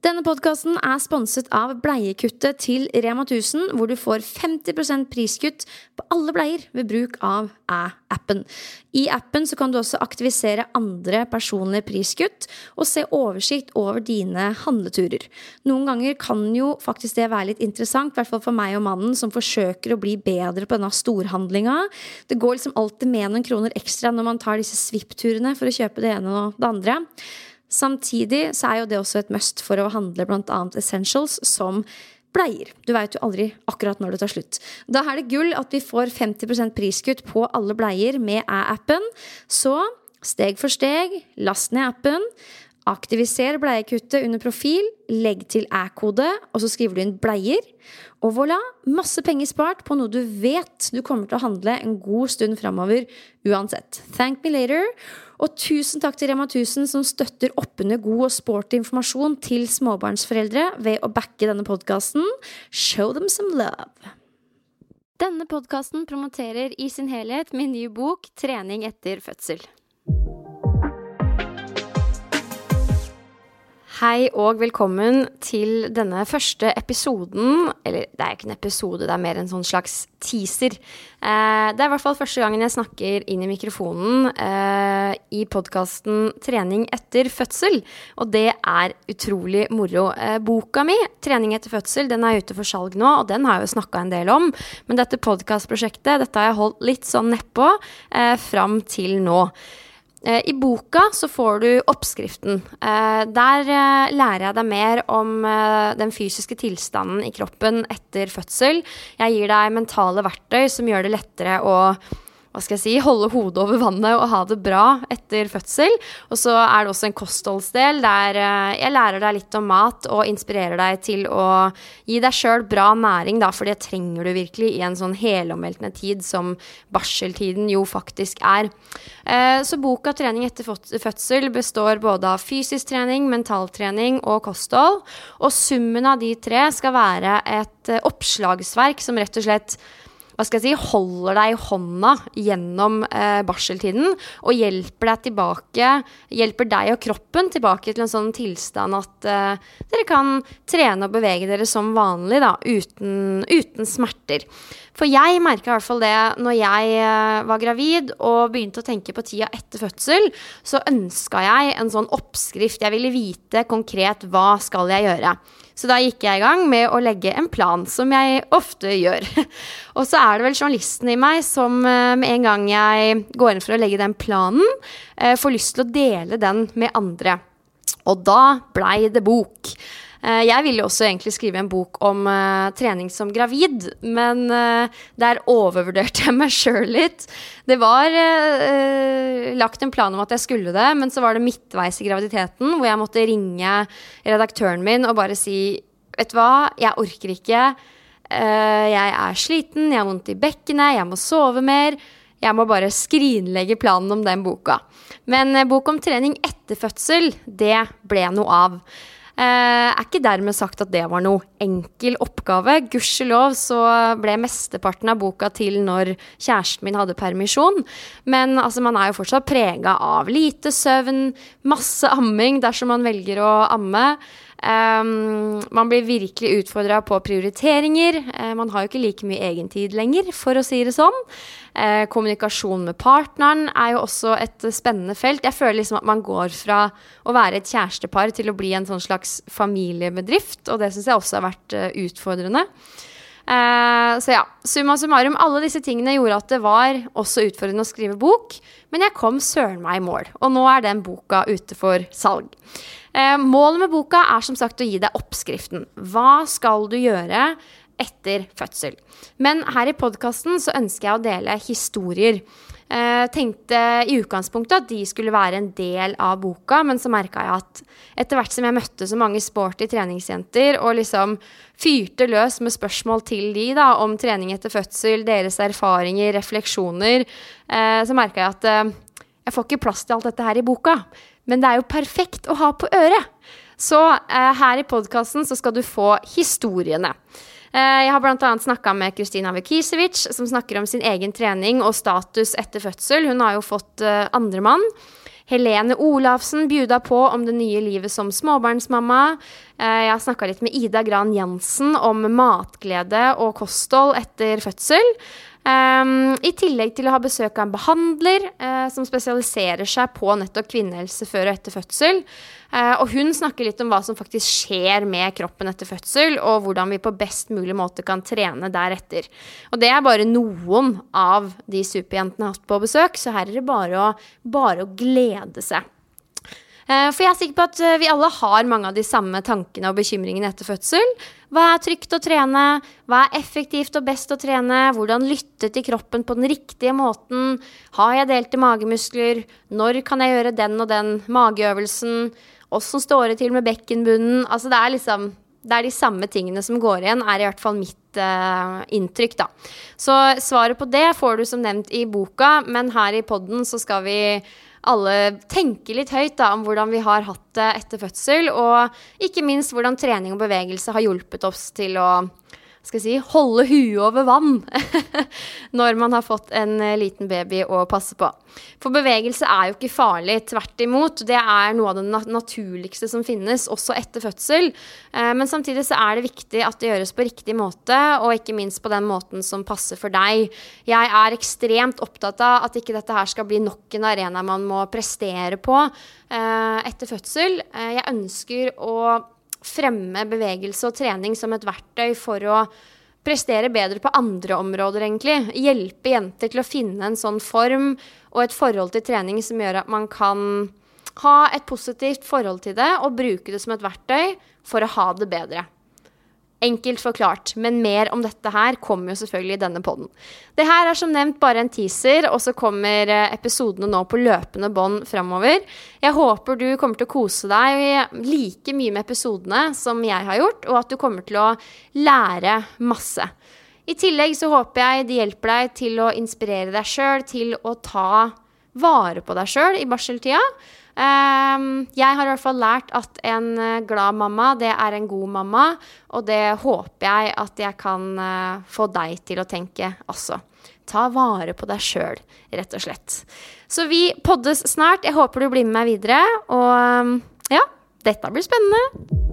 Denne podkasten er sponset av Bleiekuttet til Rema 1000, hvor du får 50% priskutt på alle bleier ved bruk av æ-appen. I appen kan du også aktivisere andre personlige priskutt og se oversikt over dine handleturer. Noen ganger kan jo faktisk det være litt interessant, i hvert fall for meg og mannen som forsøker å bli bedre på denne storhandlinga. Det går liksom alltid med noen kroner ekstra når man tar disse svippturene for å kjøpe det ene og det andre. Samtidig så er jo det også et must for å handle bl.a. essentials som bleier. Du veit jo aldri akkurat når det tar slutt. Da er det gull at vi får 50% priskutt på alle bleier med æ-appen. Så steg for steg, last ned appen. Aktiviser bleiekuttet under profil, legg til æ-kode, og så skriver du inn bleier. Og voilà! Masse penger spart på noe du vet du kommer til å handle en god stund framover uansett. Thank me later. Og tusen takk til Rema 1000 som støtter oppunder god og sporty informasjon til småbarnsforeldre ved å backe denne podkasten. Show them some love. Denne podkasten promoterer i sin helhet min nye bok 'Trening etter fødsel'. Hei og velkommen til denne første episoden. Eller det er ikke en episode, det er mer en sånn slags teaser. Eh, det er i hvert fall første gangen jeg snakker inn i mikrofonen eh, i podkasten 'Trening etter fødsel'. Og det er utrolig moro. Eh, boka mi, 'Trening etter fødsel', den er ute for salg nå, og den har jeg jo snakka en del om. Men dette podkastprosjektet, dette har jeg holdt litt sånn nedpå eh, fram til nå. Eh, I boka så får du oppskriften. Eh, der lærer jeg deg mer om den fysiske tilstanden i kroppen etter fødsel. Jeg gir deg mentale verktøy som gjør det lettere å hva skal jeg si, holde hodet over vannet og ha det bra etter fødsel. Og så er det også en kostholdsdel der eh, jeg lærer deg litt om mat og inspirerer deg til å gi deg sjøl bra næring, da, for det trenger du virkelig i en sånn helomveltende tid som barseltiden jo faktisk er. Eh, så boka 'Trening etter fødsel' består både av fysisk trening, mentaltrening og kosthold. Og summen av de tre skal være et eh, oppslagsverk som rett og slett hva skal jeg si, holder deg i hånda gjennom eh, barseltiden og hjelper deg tilbake, hjelper deg og kroppen tilbake til en sånn tilstand at eh, dere kan trene og bevege dere som vanlig, da, uten, uten smerter. For jeg merka i hvert fall det når jeg eh, var gravid og begynte å tenke på tida etter fødsel, så ønska jeg en sånn oppskrift. Jeg ville vite konkret hva skal jeg gjøre. Så da gikk jeg i gang med å legge en plan, som jeg ofte gjør. Og så er det vel journalisten i meg som eh, med en gang jeg går inn for å legge den planen, eh, får lyst til å dele den med andre. Og da blei det bok. Eh, jeg ville også egentlig skrive en bok om uh, trening som gravid, men uh, der overvurderte jeg meg sjøl litt. Det var lagt en plan om at jeg skulle det, men så var det midtveis i graviditeten hvor jeg måtte ringe redaktøren min og bare si Vet du hva, jeg orker ikke. jeg er sliten, jeg har vondt i bekkenet, jeg må sove mer. Jeg må bare skrinlegge planen om den boka. Men bok om trening etter fødsel, det ble noe av. Eh, er ikke dermed sagt at det var noe enkel oppgave. Gudskjelov så ble mesteparten av boka til når kjæresten min hadde permisjon. Men altså, man er jo fortsatt prega av lite søvn, masse amming dersom man velger å amme. Um, man blir virkelig utfordra på prioriteringer. Uh, man har jo ikke like mye egentid lenger, for å si det sånn. Uh, kommunikasjon med partneren er jo også et spennende felt. Jeg føler liksom at man går fra å være et kjærestepar til å bli en sånn slags familiebedrift, og det syns jeg også har vært uh, utfordrende. så ja, summa summarum, alle disse tingene gjorde at det var også utfordrende å skrive bok, men jeg kom søren meg i mål, og nå er den boka ute for salg. Eh, målet med boka er som sagt å gi deg oppskriften. Hva skal du gjøre etter fødsel? Men her i podkasten så ønsker jeg å dele historier. Eh, tenkte i utgangspunktet at de skulle være en del av boka, men så merka jeg at etter hvert som jeg møtte så mange sporty treningsjenter og liksom fyrte løs med spørsmål til de da, om trening etter fødsel, deres erfaringer, refleksjoner, eh, så merka jeg at eh, jeg får ikke plass til alt dette her i boka. Men det er jo perfekt å ha på øret. Så eh, her i podkasten så skal du få historiene. Eh, jeg har bl.a. snakka med Kristina Vekisevic, som snakker om sin egen trening og status etter fødsel. Hun har jo fått eh, andremann. Helene Olafsen bjuda på om det nye livet som småbarnsmamma. Eh, jeg har snakka litt med Ida Gran Jansen om matglede og kosthold etter fødsel. Um, I tillegg til å ha besøk av en behandler uh, som spesialiserer seg på nettopp kvinnehelse før og etter fødsel. Uh, og hun snakker litt om hva som faktisk skjer med kroppen etter fødsel, og hvordan vi på best mulig måte kan trene deretter. Og det er bare noen av de superjentene jeg har hatt på besøk, så her er det bare å, bare å glede seg. Eh, for jeg er sikker på at eh, vi alle har mange av de samme tankene og bekymringene etter fødsel. Hva er trygt å trene? Hva er effektivt og best å trene? Hvordan lytte til kroppen på den riktige måten? Har jeg delte magemuskler? Når kan jeg gjøre den og den mageøvelsen? Åssen står det til med bekkenbunnen? Altså det er liksom det er de samme tingene som går igjen, er i hvert fall mitt uh, inntrykk, da. Så svaret på det får du som nevnt i boka, men her i poden så skal vi alle tenker litt høyt da, om hvordan vi har hatt det etter fødsel, og ikke minst hvordan trening og bevegelse har hjulpet oss til å skal jeg si, holde huet over vann når man har fått en eh, liten baby å passe på. For bevegelse er jo ikke farlig, tvert imot. Det er noe av det naturligste som finnes, også etter fødsel. Eh, men samtidig så er det viktig at det gjøres på riktig måte, og ikke minst på den måten som passer for deg. Jeg er ekstremt opptatt av at ikke dette her skal bli nok en arena man må prestere på eh, etter fødsel. Jeg ønsker å fremme bevegelse og trening som et verktøy for å prestere bedre på andre områder, egentlig. Hjelpe jenter til å finne en sånn form og et forhold til trening som gjør at man kan ha et positivt forhold til det og bruke det som et verktøy for å ha det bedre. Enkelt forklart, men mer om dette her kommer jo selvfølgelig i denne poden. Det her er som nevnt bare en teaser, og så kommer eh, episodene nå på løpende bånd framover. Jeg håper du kommer til å kose deg like mye med episodene som jeg har gjort, og at du kommer til å lære masse. I tillegg så håper jeg det hjelper deg til å inspirere deg sjøl til å ta vare på deg sjøl i barseltida. Ehm, jeg har i hvert fall lært at en eh, glad mamma, det er en god mamma. Og det håper jeg at jeg kan eh, få deg til å tenke også. Ta vare på deg sjøl, rett og slett. Så vi poddes snart. Jeg håper du blir med meg videre. Og ja, dette blir spennende.